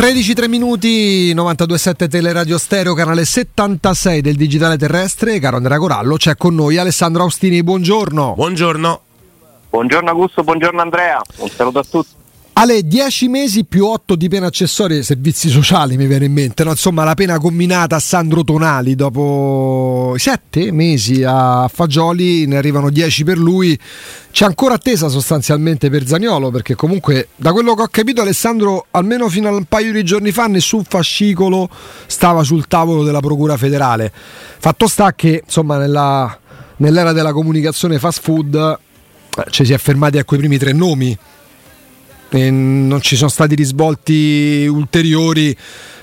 13 minuti, 92.7 Teleradio Stereo, canale 76 del Digitale Terrestre. Caro Andrea Corallo, c'è con noi Alessandro Austini, buongiorno. Buongiorno. Buongiorno Augusto, buongiorno Andrea, un saluto a tutti. Ale, 10 mesi più 8 di pena accessoria e servizi sociali mi viene in mente, no? insomma la pena combinata a Sandro Tonali dopo 7 mesi a Fagioli, ne arrivano 10 per lui, c'è ancora attesa sostanzialmente per Zagnolo perché comunque da quello che ho capito Alessandro almeno fino a un paio di giorni fa nessun fascicolo stava sul tavolo della Procura federale. Fatto sta che insomma nella, nell'era della comunicazione fast food eh, ci si è fermati a quei primi tre nomi e non ci sono stati risvolti ulteriori.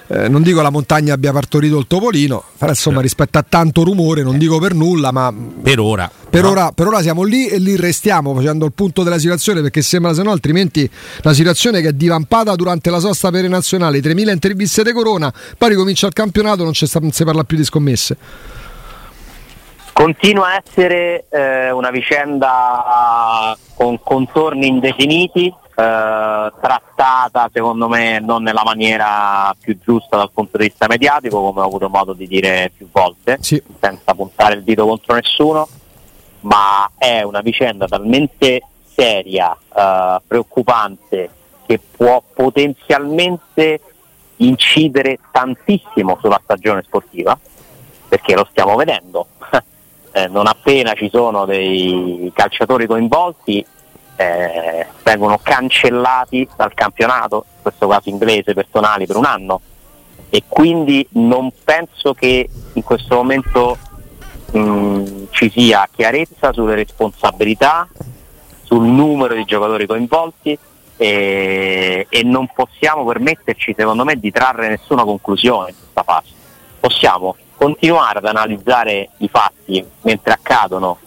Eh, non dico la montagna abbia partorito il topolino, però insomma rispetto a tanto rumore, non dico per nulla, ma per ora, per, no. ora, per ora siamo lì e lì restiamo facendo il punto della situazione perché sembra se no altrimenti la situazione che è divampata durante la sosta per i nazionali, 3.000 interviste di Corona, poi ricomincia il campionato, non, non si parla più di scommesse. Continua a essere eh, una vicenda con contorni indefiniti, eh, trattata secondo me non nella maniera più giusta dal punto di vista mediatico, come ho avuto modo di dire più volte, sì. senza puntare il dito contro nessuno, ma è una vicenda talmente seria, eh, preoccupante, che può potenzialmente incidere tantissimo sulla stagione sportiva, perché lo stiamo vedendo. eh, non appena ci sono dei calciatori coinvolti, eh, vengono cancellati dal campionato, in questo caso inglese, personali per un anno e quindi non penso che in questo momento mh, ci sia chiarezza sulle responsabilità, sul numero di giocatori coinvolti e, e non possiamo permetterci secondo me di trarre nessuna conclusione in questa fase. Possiamo continuare ad analizzare i fatti mentre accadono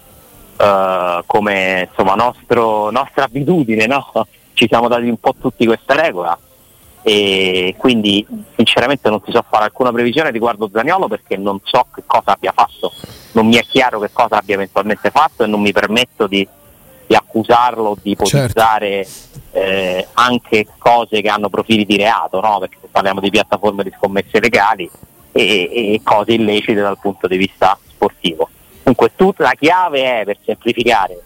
uh, come insomma, nostro, nostra abitudine, no? ci siamo dati un po' tutti questa regola e quindi sinceramente non ti so fare alcuna previsione riguardo Zaniolo perché non so che cosa abbia fatto, non mi è chiaro che cosa abbia eventualmente fatto e non mi permetto di, di accusarlo di ipotizzare certo. eh, anche cose che hanno profili di reato, no? perché parliamo di piattaforme di scommesse legali e, e cose illecite dal punto di vista sportivo. Comunque tutta la chiave è per semplificare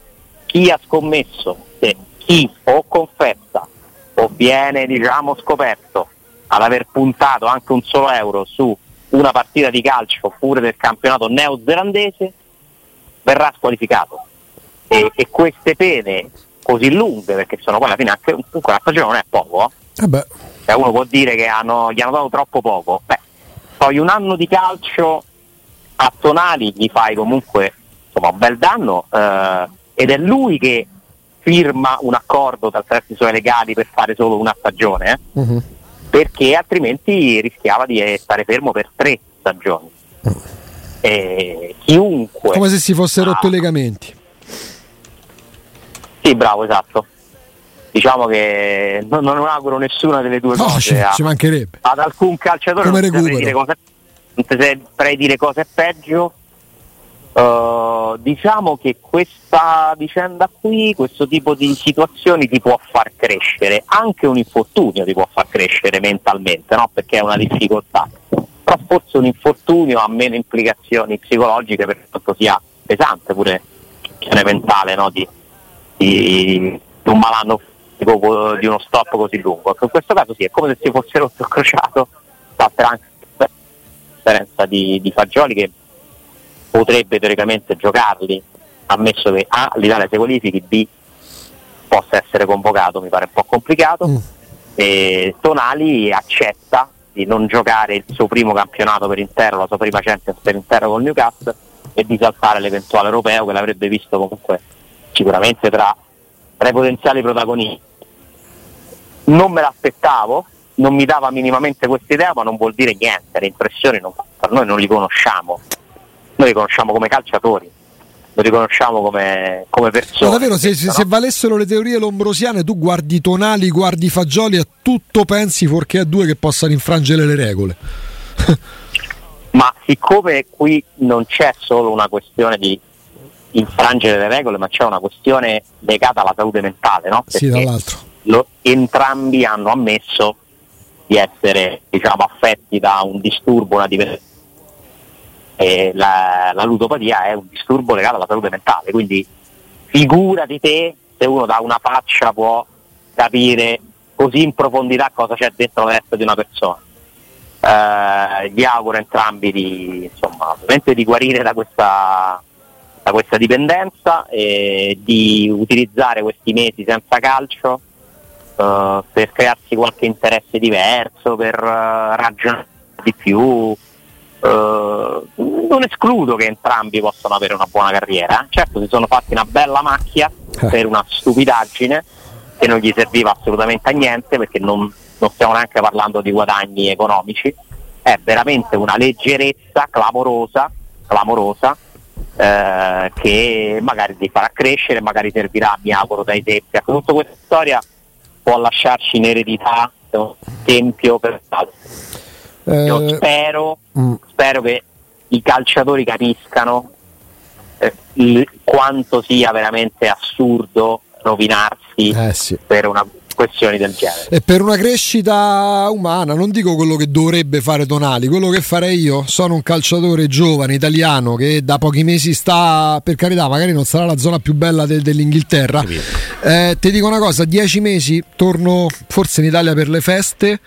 chi ha scommesso, se chi o confessa o viene diciamo scoperto ad aver puntato anche un solo euro su una partita di calcio oppure del campionato neozelandese verrà squalificato. E, e queste pene così lunghe perché sono poi alla fine anche comunque la stagione non è poco eh? Cioè uno può dire che hanno, gli hanno dato troppo poco. Beh poi un anno di calcio a Tonali gli fai comunque insomma, un bel danno eh, ed è lui che firma un accordo tra i suoi legali per fare solo una stagione eh? uh-huh. perché altrimenti rischiava di stare fermo per tre stagioni uh-huh. e chiunque come se si fosse rotto i legamenti sì bravo esatto diciamo che non, non auguro nessuna delle due no, cose ci, a, ci mancherebbe ad alcun calciatore come non recupero dire cosa saprei dire cosa è peggio. Uh, diciamo che questa vicenda qui, questo tipo di situazioni ti può far crescere, anche un infortunio ti può far crescere mentalmente, no? perché è una difficoltà. Però forse un infortunio ha meno implicazioni psicologiche per quanto sia pesante pure mentale no? di, di, un malanno di uno stop così lungo. In questo caso sì, è come se si fosse rotto il crociato, anche differenza di, di Fagioli che potrebbe teoricamente giocarli, ammesso che A l'Italia si qualifichi, B possa essere convocato, mi pare un po' complicato. Mm. E Tonali accetta di non giocare il suo primo campionato per intero, la sua prima Champions per intero col Newcastle e di saltare l'eventuale europeo che l'avrebbe visto comunque sicuramente tra, tra i potenziali protagonisti. Non me l'aspettavo, non mi dava minimamente questa idea, ma non vuol dire niente, le impressioni non, per noi non li conosciamo, noi li conosciamo come calciatori, lo riconosciamo come, come persone. Ma davvero, se, se, se, valessero le teorie lombrosiane, tu guardi tonali, guardi fagioli e tutto pensi fuorché a due che possano infrangere le regole. ma siccome qui non c'è solo una questione di infrangere le regole, ma c'è una questione legata alla salute mentale, no? Perché sì, dall'altro. Lo, entrambi hanno ammesso di essere diciamo, affetti da un disturbo, una dipendenza. La, la ludopatia è un disturbo legato alla salute mentale, quindi figura di te se uno da una faccia può capire così in profondità cosa c'è dentro la testa di una persona. Eh, gli auguro entrambi di, insomma, di guarire da questa, da questa dipendenza e di utilizzare questi mesi senza calcio uh, per crearsi qualche interesse diverso, per uh, ragionare di più. Uh, non escludo che entrambi possano avere una buona carriera. Certo, si sono fatti una bella macchia per una stupidaggine che non gli serviva assolutamente a niente perché non, non stiamo neanche parlando di guadagni economici, è veramente una leggerezza clamorosa, clamorosa eh, che magari ti farà crescere, magari servirà, mi auguro, dai tempi. Ecco, tutta questa storia può lasciarci in eredità un esempio per l'altro. Eh, Io spero, mm. spero che i calciatori capiscano eh, il, quanto sia veramente assurdo rovinarsi eh sì. per una questioni del genere. E per una crescita umana, non dico quello che dovrebbe fare Tonali, quello che farei io, sono un calciatore giovane italiano che da pochi mesi sta, per carità, magari non sarà la zona più bella de- dell'Inghilterra. Eh, ti dico una cosa, dieci mesi torno forse in Italia per le feste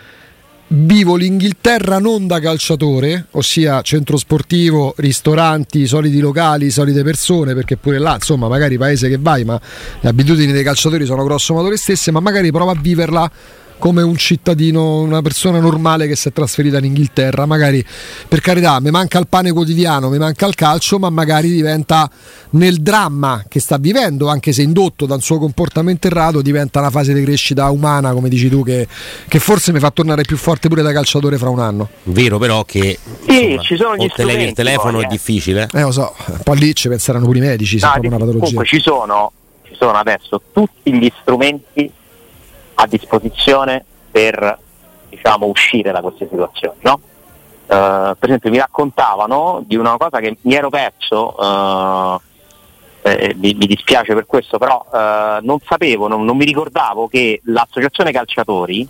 vivo l'Inghilterra non da calciatore, ossia centro sportivo, ristoranti, soliti locali, solite persone, perché pure là, insomma, magari paese che vai, ma le abitudini dei calciatori sono grosso modo le stesse, ma magari prova a viverla come un cittadino, una persona normale che si è trasferita in Inghilterra. Magari per carità mi manca il pane quotidiano, mi manca il calcio, ma magari diventa nel dramma che sta vivendo, anche se indotto da un suo comportamento errato, diventa una fase di crescita umana, come dici tu, che, che forse mi fa tornare più forte pure da calciatore fra un anno. Vero però che sì, insomma, ci sono gli televi il telefono poi, è eh. difficile. Eh lo so, poi lì ci penseranno pure i medici, no, se una patologia. Comunque ci sono, ci sono adesso tutti gli strumenti a disposizione per diciamo, uscire da queste situazioni. No? Uh, per esempio mi raccontavano di una cosa che mi ero perso, uh, eh, mi, mi, dispiace per questo, però uh, non sapevo, non, non, mi ricordavo che l'associazione calciatori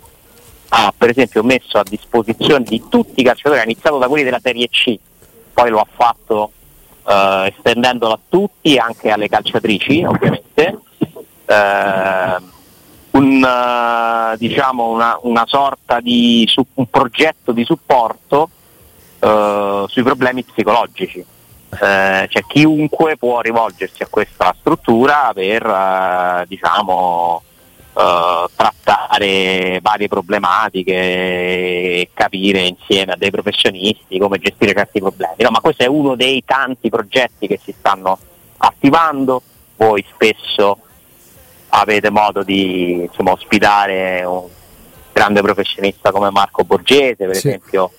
ha per esempio messo a disposizione di tutti i calciatori, ha iniziato da quelli della Serie C, poi lo ha fatto estendendolo a tutti, anche alle calciatrici ovviamente un, uh, diciamo una, una, sorta di un progetto di supporto uh, sui problemi psicologici. Uh, cioè chiunque può rivolgersi a questa struttura per diciamo, trattare varie problematiche e capire insieme a dei professionisti come gestire certi problemi. No, ma questo è uno dei tanti progetti che si stanno attivando. Voi spesso avete modo di insomma, ospitare un grande professionista come Marco Borgese, per sì. esempio,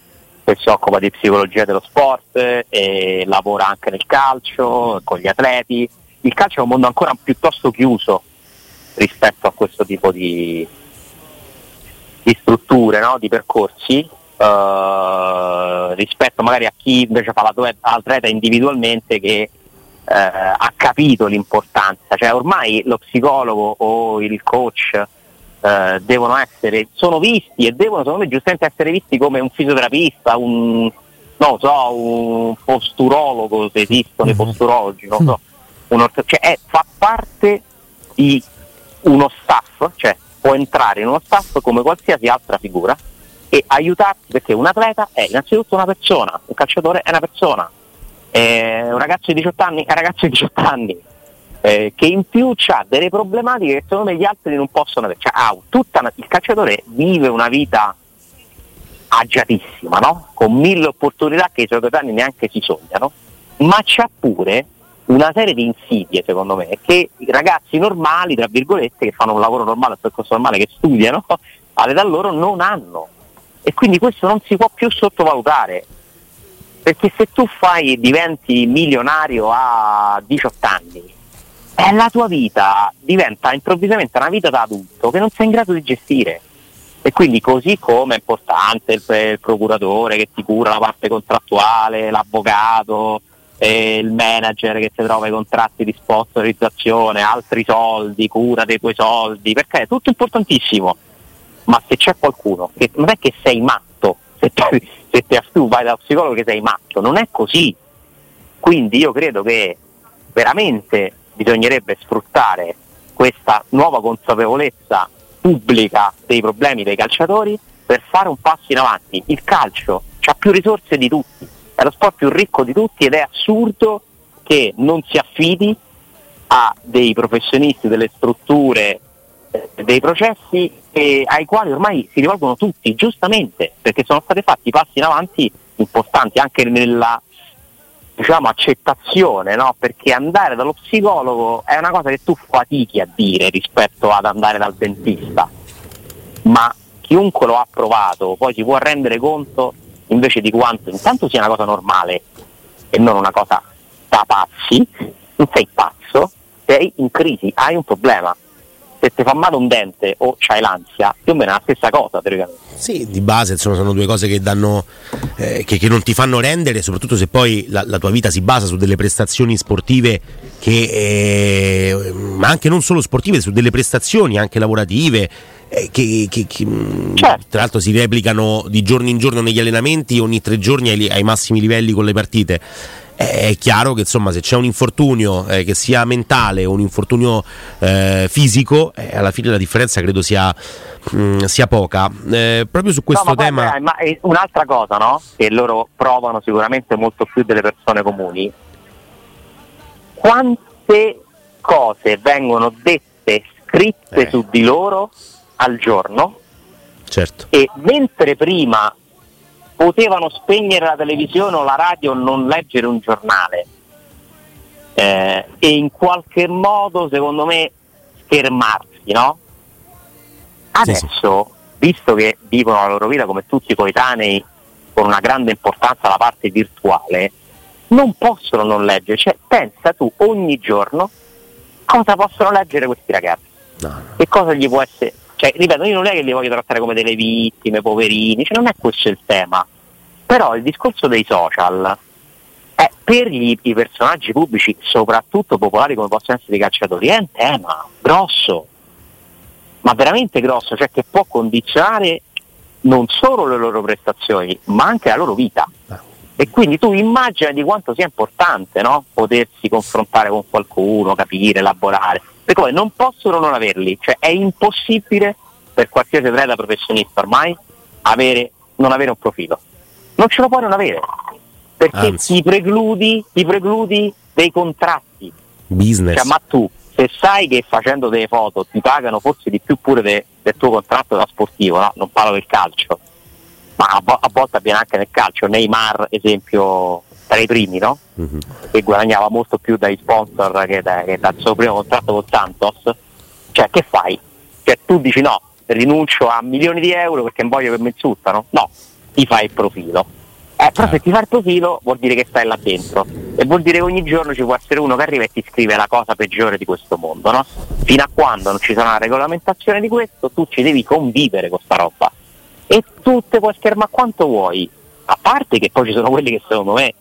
che si occupa di psicologia dello sport e lavora anche nel calcio, con gli atleti. Il calcio è un mondo ancora piuttosto chiuso rispetto a questo tipo di, di strutture, no? di percorsi, uh, rispetto magari a chi invece fa l'atleta individualmente che eh, ha capito l'importanza, cioè ormai lo psicologo o il coach eh, devono essere, sono visti e devono secondo me giustamente essere visti come un fisioterapista, un, non so, un posturologo, se esistono i mhm. posturologi, non so, uno, cioè è, fa parte di uno staff, cioè può entrare in uno staff come qualsiasi altra figura e aiutarti perché un atleta è innanzitutto una persona, un calciatore è una persona, eh, un ragazzo di 18 anni, un ragazzo di 18 anni eh, che in più ha delle problematiche che secondo me gli altri non possono avere. Cioè, ah, una, il calciatore vive una vita agiatissima, no? con mille opportunità che i suoi coetanei neanche si sognano, ma c'ha pure una serie di insidie, secondo me, che i ragazzi normali, tra virgolette, che fanno un lavoro normale, un percorso normale, che studiano, all'età loro non hanno. E quindi questo non si può più sottovalutare. Perché se tu fai diventi milionario a 18 anni, eh, la tua vita diventa improvvisamente una vita da adulto che non sei in grado di gestire. E quindi così come è importante il, il procuratore che ti cura la parte contrattuale, l'avvocato, il manager che ti trova i contratti di sponsorizzazione, altri soldi, cura dei tuoi soldi, perché è tutto importantissimo ma se c'è qualcuno che non è che sei matto, se, se te, tu vai dallo psicologo che sei matto, non è così. Quindi io credo che veramente bisognerebbe sfruttare questa nuova consapevolezza pubblica dei problemi dei calciatori per fare un passo in avanti. Il calcio ha più risorse di tutti, è lo sport più ricco di tutti ed è assurdo che non si affidi a dei professionisti delle strutture dei processi eh, ai quali ormai si rivolgono tutti, giustamente, perché sono stati fatti passi in avanti importanti anche nella diciamo, accettazione, no? perché andare dallo psicologo è una cosa che tu fatichi a dire rispetto ad andare dal dentista, ma chiunque lo ha provato poi si può rendere conto invece di quanto intanto sia una cosa normale e non una cosa da pazzi, non sei pazzo, sei in crisi, hai un problema, se ti fa male un dente o c'hai l'ansia, più o meno è la stessa cosa teoricamente. Sì, di base insomma, sono due cose che, danno, eh, che, che, non ti fanno rendere, soprattutto se poi la, la, tua vita si basa su delle prestazioni sportive che, eh, ma anche non solo sportive, su delle prestazioni anche lavorative. Eh, che, che, mm, certo. tra l'altro si replicano di giorno in giorno negli allenamenti ogni tre giorni ai, ai massimi livelli con le partite è chiaro che insomma se c'è un infortunio eh, che sia mentale o un infortunio eh, fisico, eh, alla fine la differenza credo sia, mh, mm, sia poca. Eh, proprio su questo no, ma tema... Poi, ma un'altra cosa no? che loro provano sicuramente molto più delle persone comuni, quante cose vengono dette, scritte Eh. su di loro al giorno Certo. e mentre prima potevano spegnere la televisione o la radio o non leggere un giornale. Eh, e in qualche modo secondo me schermarsi no? Adesso visto che vivono la loro vita come tutti i coetanei con una grande importanza alla parte virtuale non possono non leggere. Cioè pensa tu ogni giorno cosa possono leggere questi ragazzi? No, che cosa gli può essere cioè ripeto io non è che li voglio trattare come delle vittime poverini cioè non è questo il tema però il discorso dei social è per gli- i personaggi pubblici soprattutto popolari come possono essere i calciatori è un tema grosso ma veramente grosso cioè che può condizionare non solo le loro prestazioni ma anche la loro vita e quindi tu immagina di quanto sia importante no? potersi confrontare con qualcuno, capire, elaborare, perché poi non possono non averli, cioè è impossibile per qualsiasi atleta professionista ormai avere, non avere un profilo, non ce lo puoi non avere, perché Anzi. ti precludi, ti precludi dei contratti, Business. cioè, ma tu se sai che facendo delle foto ti pagano forse di più pure de- del tuo contratto da sportivo, no? non parlo del calcio, ma a, a volte avviene anche nel calcio, Neymar esempio tra i primi, no? Mhm. che guadagnava molto più dai sponsor che, da- che dal suo primo contratto con Santos, cioè che fai? Cioè tu dici no, rinuncio a milioni di euro perché non voglio che mi insultano? No, ti fai il profilo. Eh, però se ti fai il profilo vuol dire che stai là dentro e vuol dire che ogni giorno ci può essere uno che arriva e ti scrive la cosa peggiore di questo mondo, no? Fino a quando non ci sarà una regolamentazione di questo, tu ci devi convivere con sta roba. E tu te puoi schermare quanto vuoi, a parte che poi ci sono quelli che secondo me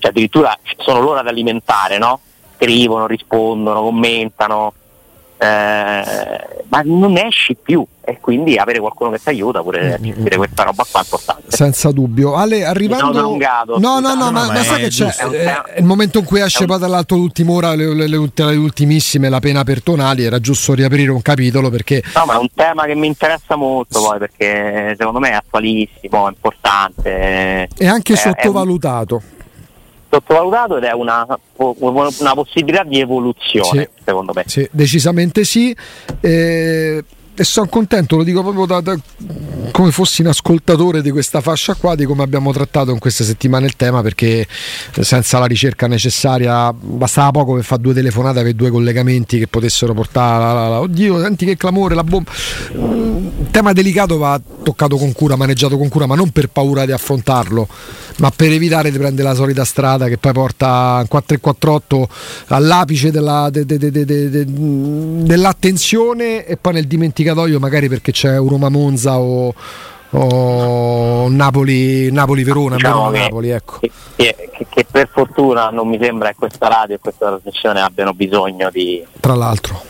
cioè addirittura sono loro ad alimentare, no? Scrivono, rispondono, commentano, eh, ma non ne esci più e quindi avere qualcuno che ti aiuta pure a gestire questa roba qua è importante. Senza dubbio. Ale, arrivando. allungato, no, no, no, No, ma, ma ma sai che c'è? giusto. Eh, È il momento in cui esce un- dall'alto l'ultima ora, le, le- le le ultimissime, la pena per Tonali. Era giusto riaprire un capitolo perché No, ma è un tema che mi interessa molto poi perché secondo me è attualissimo, è importante, è anche È- è un- sottovalutato. ed è una, una possibilità di evoluzione, Sì. secondo me. Sì, decisamente sì. Eh, e sono contento, lo dico proprio da, da- come fossi un ascoltatore di questa fascia qua, di come abbiamo trattato in queste settimane il tema, perché senza la ricerca necessaria bastava poco per fare due telefonate, avere due collegamenti che potessero portare la, la- la- oddio, senti che clamore, la bomba. Mm, Il tema delicato va toccato con cura, maneggiato con cura, ma non per paura di affrontarlo, ma per evitare di prendere la solita strada che poi porta in 448 all'apice della- de- de- de- de- de- de- dell'attenzione e poi nel dimenticatoio magari perché c'è Roma Monza o, o Napoli, Napoli-Verona, Diciamo che- Verona-Napoli, ecco. che, che- che- per fortuna non mi sembra che questa radio e questa trasmissione abbiano bisogno di, Tra l'altro.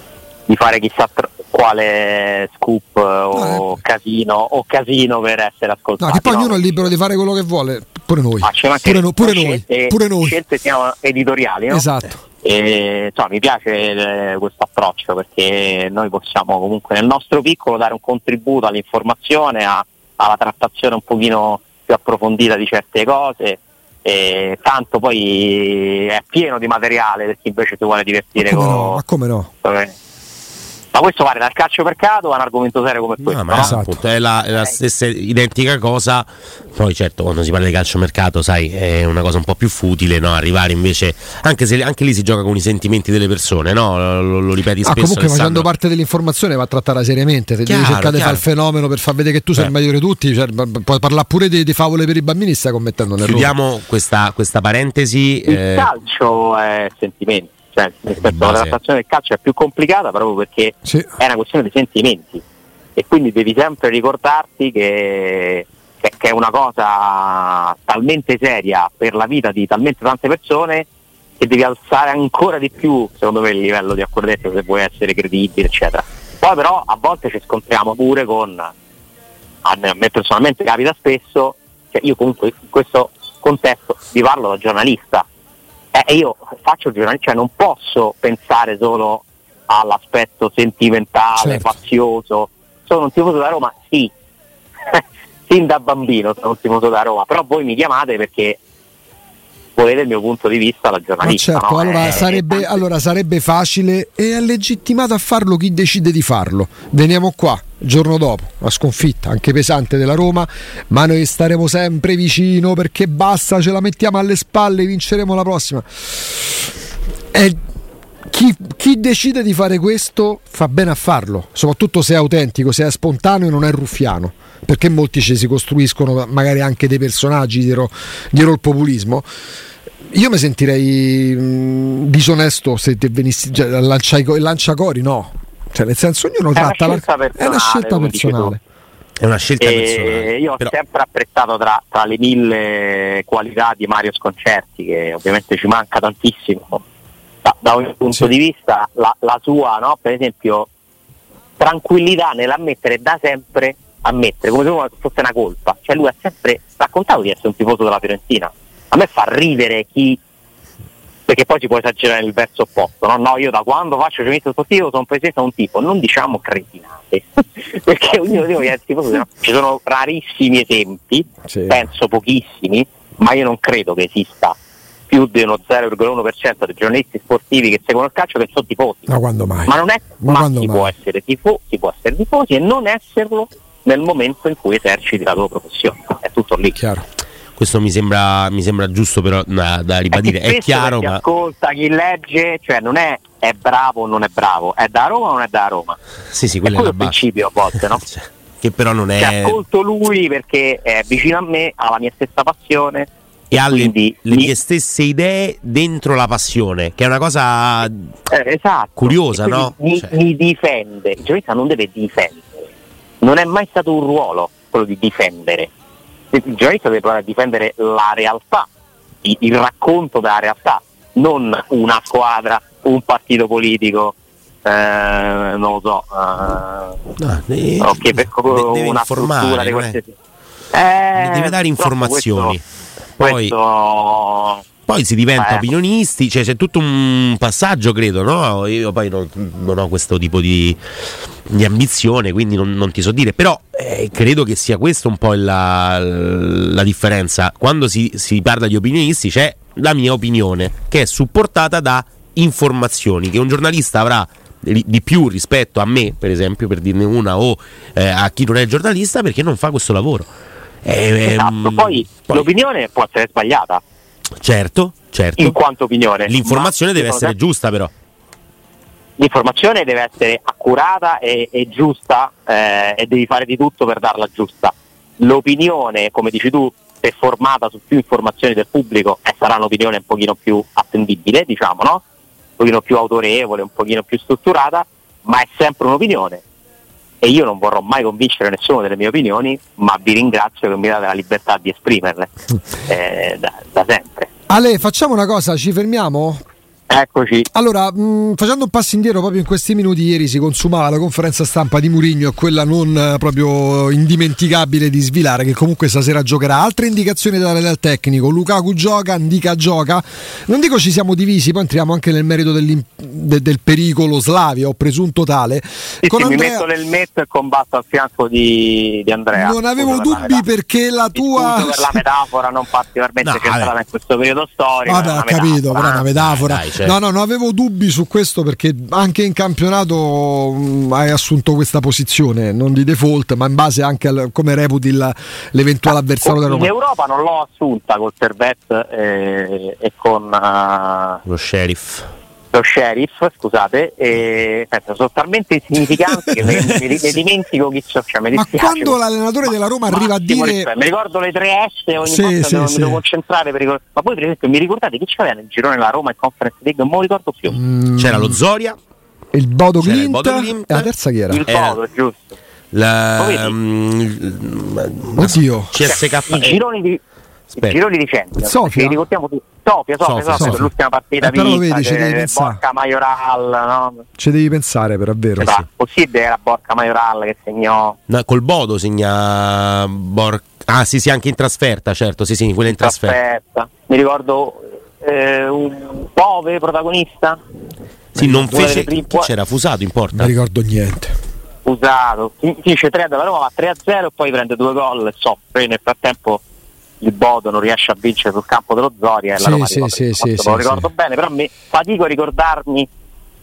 di fare chissà, tro- quale scoop o, eh. casino, o casino per essere ascoltato. No, che poi ognuno è libero di fare quello che vuole, pure noi. Anche Pure, no- pure noi. scelte, Pure noi. scelte siano editoriali, no? Esatto. E, insomma, mi piace eh, questo approccio perché noi possiamo comunque nel nostro piccolo dare un contributo all'informazione, a- alla trattazione un pochino più approfondita di certe cose. E tanto poi è pieno di materiale per chi invece si vuole divertire Ma come con no? Ma come no? Ma questo vale dal calcio mercato a un argomento serio come questo No, ma no? Esatto. appunto, è la, è la stessa identica cosa. Poi, certo, quando si parla di calciomercato, sai, è una cosa un po' più futile, no? Arrivare invece, anche se anche lì si gioca con i sentimenti delle persone, no? Lo, lo ripeti Ah, spesso. comunque facendo Alessandro. parte dell'informazione va trattata seriamente. Se devi Chiaro, cercare di fare il fenomeno per far vedere che tu sei Eh. il meglio di tutti, cioè, puoi parlare pure di, di favole per i bambini, stai commettendo un errore. Chiudiamo questa, questa parentesi. il eh, calcio è sentimenti cioè, nel senso, la trattazione del calcio è più complicata proprio perché Sì. è una questione di sentimenti. E quindi devi sempre ricordarti che, che- che è una cosa talmente seria per la vita di talmente tante persone che devi alzare ancora di più secondo me il livello di accordatezza se vuoi essere credibile eccetera. Poi però a volte ci scontriamo pure con a me, a me personalmente capita spesso cioè io comunque in questo contesto vi parlo da giornalista eh, io faccio il giornalista, cioè non posso pensare solo all'aspetto sentimentale, Certo. fazioso. Sono un tifoso da Roma, sì, sin da bambino sono un tifoso da Roma, però voi mi chiamate perché volete il mio punto di vista Ma giornalista. certo, no? allora, Eh, sarebbe, tante- allora sarebbe facile e è legittimato a farlo chi decide di farlo. Veniamo qua il giorno dopo, la sconfitta anche pesante della Roma, ma noi staremo sempre vicino perché basta, ce la mettiamo alle spalle, vinceremo la prossima. È- chi, chi decide di fare questo fa bene a farlo, soprattutto se è autentico, se è spontaneo e non è ruffiano, perché molti ci si costruiscono magari anche dei personaggi dietro, dietro il populismo. Io mi sentirei mh, disonesto se te venissi cioè, lanciacori, no. Cioè, nel senso, ognuno È una tratta la- scelta è una scelta personale. È una scelta E personale. io ho però- sempre apprezzato tra, tra le mille qualità di Mario Sconcerti, che ovviamente ci manca tantissimo da, da ogni punto Sì. di vista, la, la sua, no, per esempio, tranquillità nell'ammettere da sempre, ammettere come se fosse una colpa. Cioè lui ha sempre raccontato di essere un tifoso della Fiorentina. A me fa ridere chi perché poi si può esagerare nel verso opposto, no? No, io da quando faccio giornalista sportivo sono presidente a un tipo, non diciamo cretinate, perché ognuno di noi è tifoso, no? ci sono rarissimi esempi, Sì. penso pochissimi, ma io non credo che esista più di uno 0,1% dei giornalisti sportivi che seguono il calcio che sono tifosi. Ma quando mai? Ma non è, Ma ma, si, può essere tifo, si può essere tifosi e non esserlo nel momento in cui eserciti la tua professione. È tutto lì. Chiaro. Questo mi sembra, mi sembra giusto però da, da ribadire. È spesso chiaro, chi ma ascolta, chi legge, cioè non è è bravo o non è bravo, è da Roma o non è da Roma. sì, sì, È quella è quello la il principio a volte, no? Cioè, che però non Cioè, è. ascolto lui perché è vicino a me, ha la mia stessa passione e ha le, le mi- mie stesse idee dentro la passione, che è una cosa Eh, esatto. Curiosa, no? Mi, Cioè. mi difende. Il giornalista non deve difendere. Non è mai stato un ruolo quello di difendere. Il giornalista deve provare a difendere la realtà, il, il racconto della realtà, non una squadra, un partito politico, eh, non lo so. eh, No, eh, ok, per- de- deve una informare, struttura di qualsiasi. Eh, deve dare informazioni. Questo, Poi- questo- Poi si diventa Eh. opinionisti, cioè c'è tutto un passaggio, credo, no? Io poi non, non ho questo tipo di, di ambizione, quindi non, non ti so dire, però eh, credo che sia questa un po' la, la differenza. Quando si, si parla di opinionisti c'è la mia opinione, che è supportata da informazioni, che un giornalista avrà di più rispetto a me, per esempio, per dirne una, o eh, a chi non è giornalista, perché non fa questo lavoro. Eh, Esatto, ehm, poi, poi- l'opinione può essere sbagliata certo, certo. in quanto opinione. L'informazione ma deve essere giusta, però. L'informazione deve essere accurata e, e giusta eh, e devi fare di tutto per darla giusta. L'opinione, come dici tu, se formata su più informazioni del pubblico, eh, sarà un'opinione un pochino più attendibile, diciamo, no? Un pochino più autorevole, un pochino più strutturata, ma è sempre un'opinione. E io non vorrò mai convincere nessuno delle mie opinioni, ma vi ringrazio che mi date la libertà di esprimerle eh, da, da sempre. Ale, facciamo una cosa, ci fermiamo? Eccoci. Allora, mh, facendo un passo indietro proprio in questi minuti, ieri si consumava la conferenza stampa di Murigno, quella non eh, proprio indimenticabile di Svilare, che comunque stasera giocherà. Altre indicazioni da dare dal tecnico, Lukaku gioca, Indica gioca. Non dico ci siamo divisi, poi entriamo anche nel merito de, del pericolo Slavia o presunto tale. Sì, sì, Andrea, mi metto nel metto e combatto al fianco di, di Andrea. Non avevo dubbi la perché la tua... per la metafora non particolarmente no, centrata in questo periodo storico. Vabbè, ho capito, però è una metafora. Dai, certo. No, no, non avevo dubbi su questo perché anche in campionato mh, mm, hai assunto questa posizione, non di default, ma in base anche a come reputi il, l'eventuale ah, avversario della Roma. In Europa non l'ho assunta col Servet eh, e con uh, lo sheriff lo sheriff, scusate, e, aspetta, sono talmente insignificanti che mi, mi, mi, dimentico chi so, cioè, mi Ma quando l'allenatore della Roma arriva a dire rispetto. mi ricordo le 3S ogni sì, volta sì, devo, sì. mi devo concentrare per ricordare. Ma poi per esempio mi ricordate chi c'aveva nel girone della Roma in Conference League? Non me lo ricordo più. Mm. C'era lo Zoria, il Bodo Glint, e la terza chi era? Il Bodo, giusto. La, um, Oddio, CSK cioè, i gironi di Aspetta. i gironi di Champions Sofia ricordiamo tutti Sofia, Sofia, Sofia, Sofia. l'ultima partita eh, però vedi, ci devi pensare. Borca Majoral no? ci devi pensare per davvero sì. possibile era Borca Majoral che segnò no, col Bodo segna Borca ah sì sì anche in trasferta certo sì sì quella in trasferta, trasferta. mi ricordo eh, un Pove protagonista sì non fece chi c'era Fusato in porta non ricordo niente Fusato finisce 3 dalla Roma va 3 a 0 e poi prende due gol e soffre nel frattempo il Bodo non riesce a vincere sul campo dello Zoria e la Roma sì, sì, sì, sì, lo ricordo sì. bene, però mi fatico a ricordarmi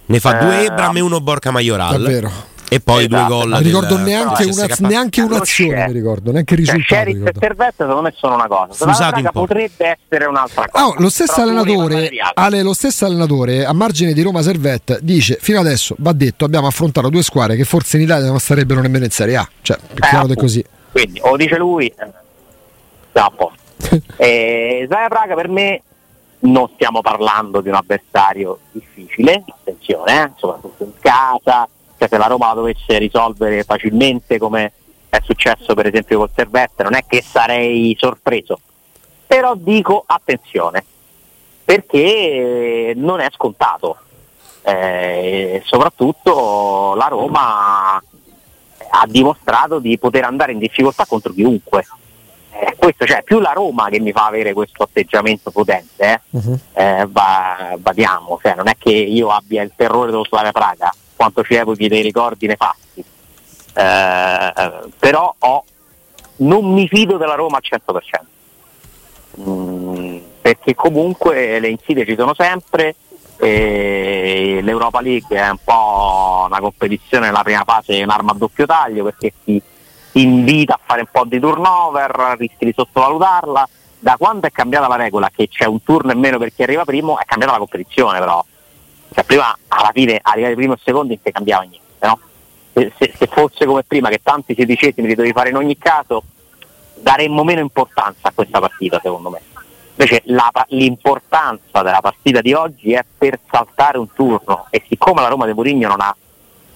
ne fa due eh, Ebram e uno Borca Majoral davvero e poi esatto. due gol. Non ricordo neanche, una, neanche un'azione, mi ricordo, neanche il cioè, risultato. Sheriff e Servette secondo me sono una cosa. Fusato in potrebbe essere un'altra cosa. Oh, lo stesso allenatore, Ale, lo stesso allenatore a margine di Roma Servette dice fino adesso va detto abbiamo affrontato due squadre che forse in Italia non starebbero nemmeno in Serie A. Cioè, è eh, chiaro che è così. Quindi o dice lui siamo a posto. eh, Zaya Praga per me non stiamo parlando di un avversario difficile, attenzione, eh, soprattutto in casa, cioè se la Roma la dovesse risolvere facilmente come è successo per esempio col Servette, non è che sarei sorpreso, però dico attenzione, perché non è scontato, eh, soprattutto la Roma ha dimostrato di poter andare in difficoltà contro chiunque eh, questo, cioè, più la Roma che mi fa avere questo atteggiamento potente, eh, uh-huh. eh, va, badiamo, cioè, non è che io abbia il terrore dello Slavia Praga, quanto ci evochi dei ricordi nefasti, eh, però ho, non mi fido della Roma al 100%, mm, perché comunque le insidie ci sono sempre, l'Europa League è un po' una competizione nella prima fase, un'arma a doppio taglio, perché chi invita a fare un po' di turnover, rischi di sottovalutarla. Da quando è cambiata la regola, che c'è un turno in meno per chi arriva primo, è cambiata la competizione però. Cioè, prima alla fine arrivare primo e secondo non si cambiava niente, no? se, se, se, fosse come prima che tanti sedicesimi li dovevi fare in ogni caso, daremmo meno importanza a questa partita secondo me. Invece la, l'importanza della partita di oggi è per saltare un turno e siccome la Roma di Mourinho non ha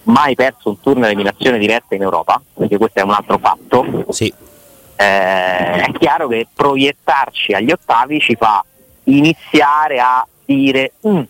mai perso un turno eliminazione diretta in Europa, perché questo è un altro fatto. Sì. Eh, è chiaro che proiettarci agli ottavi ci fa iniziare a dire mm,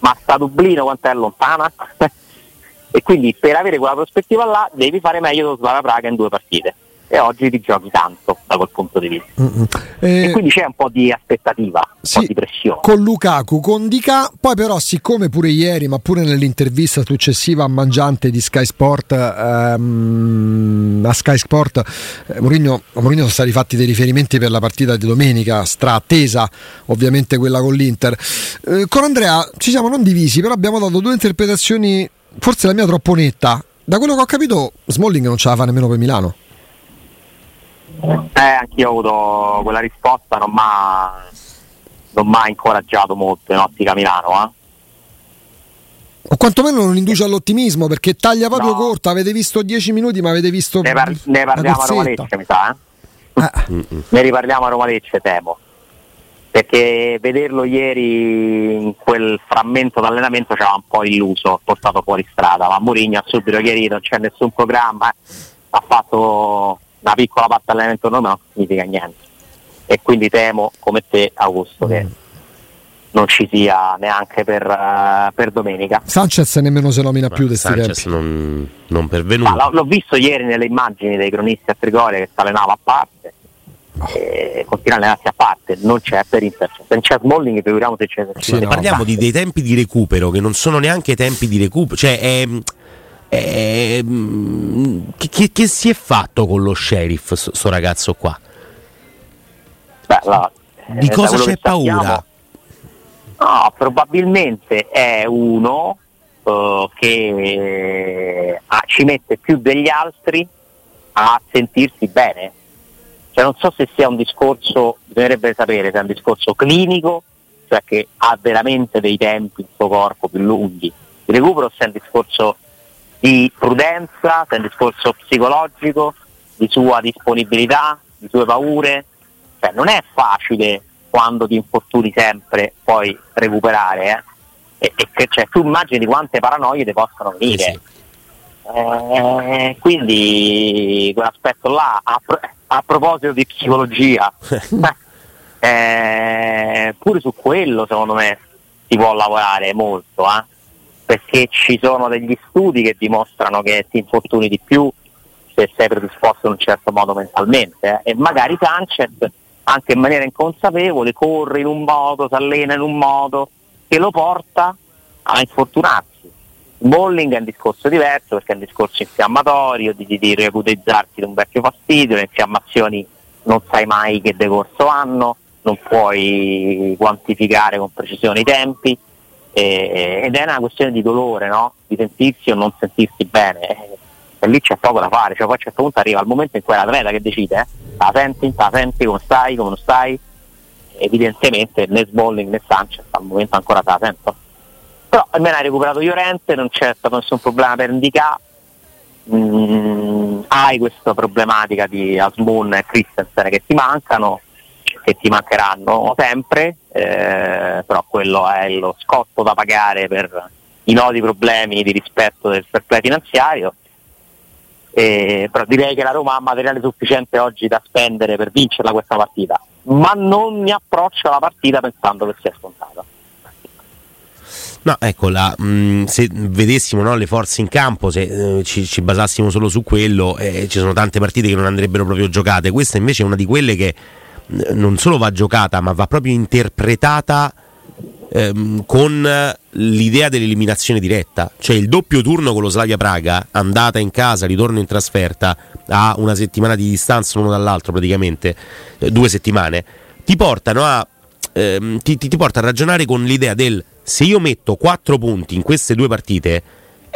ma sta Dublino quanto è lontana? e quindi per avere quella prospettiva là devi fare meglio dello Slava Praga in due partite e oggi ti giochi tanto da quel punto di vista. Eh, e quindi c'è un po' di aspettativa, un sì, po' di pressione. Con Lukaku, con Dica, poi però siccome pure ieri, ma pure nell'intervista successiva a Mangiante di Sky Sport, ehm, a Sky Sport, eh, Mourinho, a Mourinho sono stati fatti dei riferimenti per la partita di domenica, strattesa ovviamente quella con l'Inter. Eh, con Andrea ci siamo non divisi, però abbiamo dato due interpretazioni, forse la mia troppo netta. Da quello che ho capito, Smalling non ce la fa nemmeno per Milano. Eh, anch'io ho avuto quella risposta, non mi ha incoraggiato molto in ottica Milano. Eh. O quantomeno non induce all'ottimismo perché taglia proprio no. corta. Avete visto 10 minuti, ma avete visto. Ne, par- ne parliamo a Roma Lecce, mi sa. Eh? Ah. ne riparliamo a Roma Lecce, temo. Perché vederlo ieri in quel frammento d'allenamento ci aveva un po' illuso, portato fuori strada. Ma Mourinho ha subito chiarito: non c'è nessun programma. Ha fatto una piccola parte allenamento non significa niente. E quindi temo, come te Augusto, che non ci sia neanche per, uh, per domenica. Sanchez nemmeno se nomina più di Sanchez non, non pervenuto. Ma l'ho visto ieri nelle immagini dei cronisti a Trigoria che si allenava a parte. E continua a allenarsi a parte, non c'è per Inter. Se c'è Smalling, figuriamo se c'è. Sì, no, parliamo di dei tempi di recupero che non sono neanche tempi di recupero, cioè è, è, che, che, si è fatto con lo sheriff, sto ragazzo qua? Beh, la, di eh, cosa c'è paura? Sappiamo, No, probabilmente è uno uh, che uh, ci mette più degli altri a sentirsi bene. Cioè, non so se sia un discorso, bisognerebbe sapere se è un discorso clinico, cioè che ha veramente dei tempi il suo corpo più lunghi di recupero, se è un discorso di prudenza, un discorso psicologico, di sua disponibilità, di sue paure. Cioè, non è facile quando ti infortuni sempre poi recuperare eh? e, e che, cioè, tu immagini quante paranoie ti possono venire sì. eh, quindi quell'aspetto là a, a proposito di psicologia eh, pure su quello secondo me si può lavorare molto eh? Perché ci sono degli studi che dimostrano che ti infortuni di più se sei predisposto in un certo modo mentalmente eh? e magari Sanchez anche in maniera inconsapevole, corre in un modo, si allena in un modo che lo porta a infortunarsi. Bolling è un discorso diverso perché è un discorso infiammatorio, di, di, di reacutizzarsi di un vecchio fastidio, le infiammazioni non sai mai che decorso hanno, non puoi quantificare con precisione i tempi eh, ed è una questione di dolore, no? di sentirsi o non sentirsi bene. E lì c'è poco da fare, cioè poi a un certo punto arriva il momento in cui l'atleta che decide, eh, la senti, la senti, come stai, come non stai, evidentemente né Smalling né Sanchez al momento ancora se la sento. Però almeno hai recuperato Llorente, non c'è stato nessun problema per Indica, mm, hai questa problematica di Asmoon e Christensen che ti mancano, che ti mancheranno sempre, eh, però quello è lo scotto da pagare per i noti problemi di rispetto del fair play finanziario eh, però direi che la Roma ha materiale sufficiente oggi da spendere per vincerla questa partita, ma non mi approccio alla partita pensando che sia scontata. No, ecco, la, mh, mm, se vedessimo no, le forze in campo, se eh, ci, ci, basassimo solo su quello, eh, ci sono tante partite che non andrebbero proprio giocate. Questa invece è una di quelle che non solo va giocata, ma va proprio interpretata ehm, con l'idea dell'eliminazione diretta, cioè il doppio turno con lo Slavia Praga, andata in casa, ritorno in trasferta, a una settimana di distanza l'uno dall'altro praticamente, eh, due settimane, ti portano a, ehm, ti, ti, ti porta a ragionare con l'idea del se io metto quattro punti in queste due partite,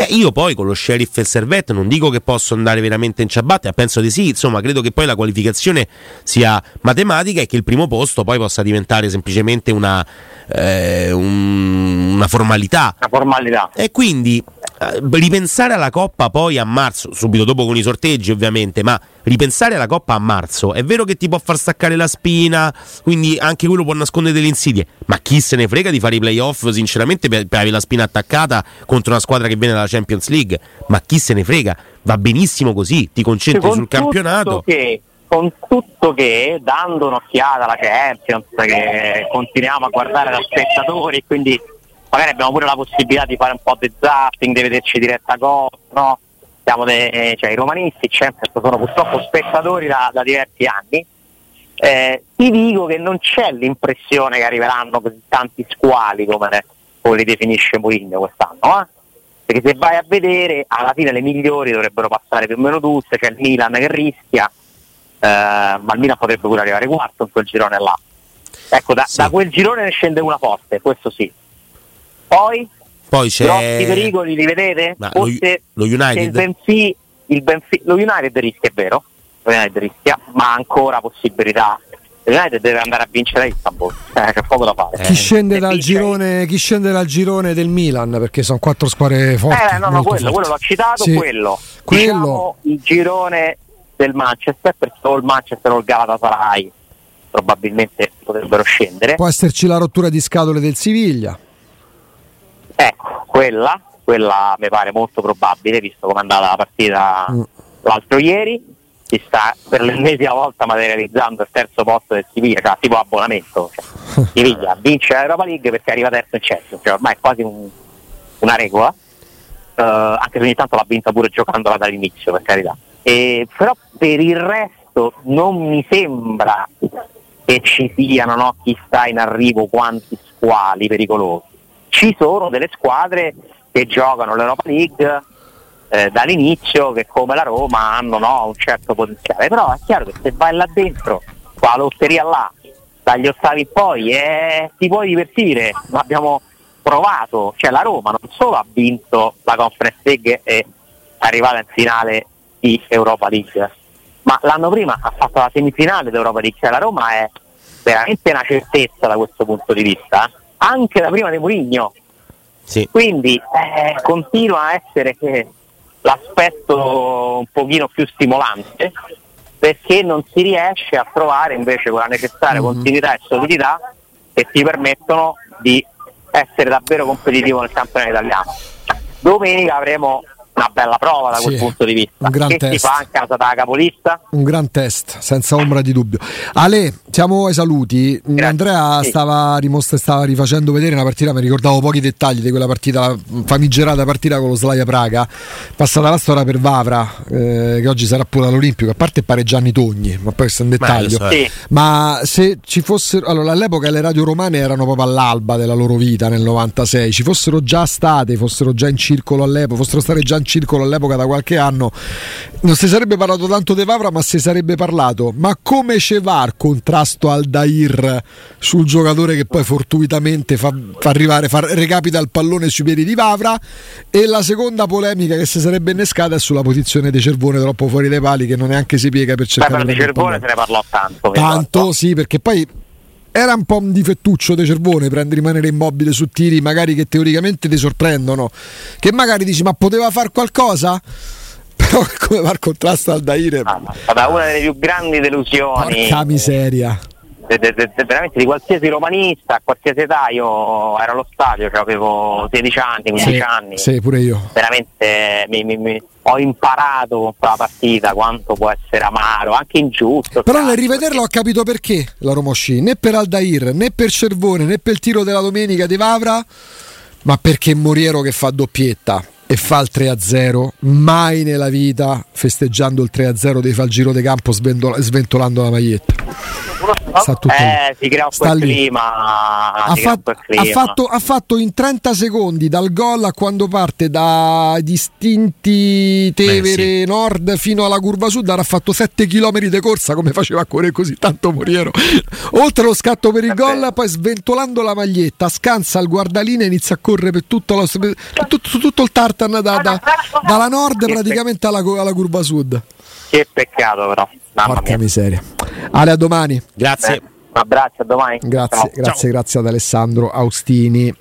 eh, io poi con lo sheriff e il servetto non dico che posso andare veramente in ciabatte, penso di sì, insomma credo che poi la qualificazione sia matematica e che il primo posto poi possa diventare semplicemente una, eh, un, una formalità. Una formalità. E quindi eh, ripensare alla Coppa poi a marzo, subito dopo con i sorteggi ovviamente, ma ripensare alla Coppa a marzo, è vero che ti può far staccare la spina, quindi anche quello può nascondere delle insidie, ma chi se ne frega di fare i playoff sinceramente per, per avere la spina attaccata contro una squadra che viene dalla Champions League, ma chi se ne frega, va benissimo così, ti concentri sul campionato. Che con tutto che dando un'occhiata alla Champions che continuiamo a guardare da spettatori quindi magari abbiamo pure la possibilità di fare un po' di zapping, di vederci diretta cosa, no? Siamo de, eh, cioè, i romanisti Champions sono purtroppo spettatori da, da diversi anni. Eh, ti dico che non c'è l'impressione che arriveranno così tanti squali come, come li definisce Mourinho quest'anno, eh? perché se vai a vedere alla fine le migliori dovrebbero passare più o meno tutte, c'è il Milan che rischia, eh, ma il Milan potrebbe pure arrivare quarto in quel girone là. Ecco, da, sì. da quel girone ne scende una forte, questo sì. Poi, Poi c'è... grossi pericoli li vedete? Ma Forse lo, lo United. Il Benfica, il Benfica, lo United rischia, è vero, lo United rischia, ma ha ancora possibilità United deve andare a vincere a Istanbul, eh, c'è poco da fare. Chi, scende dal girone, chi scende dal girone del Milan? Perché sono quattro squadre forti. Eh, no, no, quello, quello, l'ho citato, sì. quello. quello. Diciamo il girone del Manchester, perché o il Manchester o il Galatasaray probabilmente potrebbero scendere. Può esserci la rottura di scatole del Siviglia. Ecco, quella, quella mi pare molto probabile, visto come è andata la partita mm. l'altro ieri. Si sta per l'ennesima volta materializzando il terzo posto del Siviglia, cioè tipo abbonamento. Cioè Siviglia vince l'Europa League perché arriva terzo in Champions, cioè ormai è quasi un, una regola, uh, anche se ogni tanto l'ha vinta pure giocandola dall'inizio, per carità. E, però per il resto non mi sembra che ci siano no, chi sta in arrivo, quanti squali pericolosi. Ci sono delle squadre che giocano l'Europa League eh, dall'inizio che come la Roma hanno no, un certo potenziale, però è chiaro che se vai là dentro, qua la lotteria là, dagli ottavi in poi, eh, ti puoi divertire, l'abbiamo provato, cioè la Roma non solo ha vinto la Conference League e è arrivata in finale di Europa League, ma l'anno prima ha fatto la semifinale d'Europa League, cioè la Roma è veramente una certezza da questo punto di vista, anche da prima di Murigno. Sì. Quindi eh, continua a essere l'aspetto un pochino più stimolante perché non si riesce a trovare invece con la necessaria mm-hmm. continuità e solidità che ti permettono di essere davvero competitivo nel campionato italiano. Domenica avremo una bella prova da sì, quel punto di vista. Un gran che test. si fa in casa da capolista. Un gran test, senza ombra di dubbio. Ale, siamo ai saluti. Grazie. Andrea sì. stava, rimostra, stava rifacendo vedere una partita, mi ricordavo pochi dettagli di quella partita, la famigerata partita con lo Slaia Praga, passata la storia per Vavra, eh, che oggi sarà pure all'Olimpico, a parte pareggiani Togni, ma poi questo è un dettaglio. Ma, sì. ma se ci fossero, allora all'epoca le radio romane erano proprio all'alba della loro vita nel 96, ci fossero già state, fossero già in circolo all'epoca, fossero state già in circolo all'epoca da qualche anno, non si sarebbe parlato tanto di Vavra, ma si sarebbe parlato. Ma come Cevar contrasto al Dair sul giocatore che poi fortuitamente fa, fa arrivare, fa, recapita il pallone sui piedi di Vavra? E la seconda polemica che si sarebbe innescata è sulla posizione di Cervone troppo fuori dai pali, che non neanche si piega per cercare Beh, di Cervone se ne parlò tanto. Tanto, sì, perché poi era un po' un difettuccio di Cervone prende rimanere immobile su tiri magari che teoricamente ti sorprendono che magari dici ma poteva fare qualcosa? Però come va il contrasto al Daire? Ah, una delle più grandi delusioni porca miseria veramente di qualsiasi romanista a qualsiasi età io ero allo stadio cioè avevo 16 anni 15 sì, anni. Sì pure io. Veramente mi, mi, mi, ho imparato con quella partita quanto può essere amaro anche ingiusto però nel rivederlo ho capito perché la Romosci né per Aldair né per Cervone né per il tiro della domenica di Vavra ma perché Moriero che fa doppietta e fa il 3-0, mai nella vita festeggiando il 3-0 dei fa il giro di campo sventolando la maglietta. Sta tutto eh, si crea quel clima, ha, fatto, clima. Ha, fatto, ha, fatto, in 30 secondi dal gol a quando parte da distinti Tevere Beh, sì. Nord fino alla curva sud, ha fatto 7 km di corsa come faceva a correre così tanto Moriero. Oltre lo scatto per il gol, poi sventolando la maglietta, scansa il guardaline e inizia a correre per tutto, lo, tutto, tutto il tartaro Everton da, da, dalla nord che praticamente alla, alla, curva sud. Che peccato però. Mamma Porca mia. miseria. Ale, a domani. Grazie. Eh, un abbraccio, a domani. Grazie, Ciao. grazie, Ciao. grazie ad Alessandro Austini.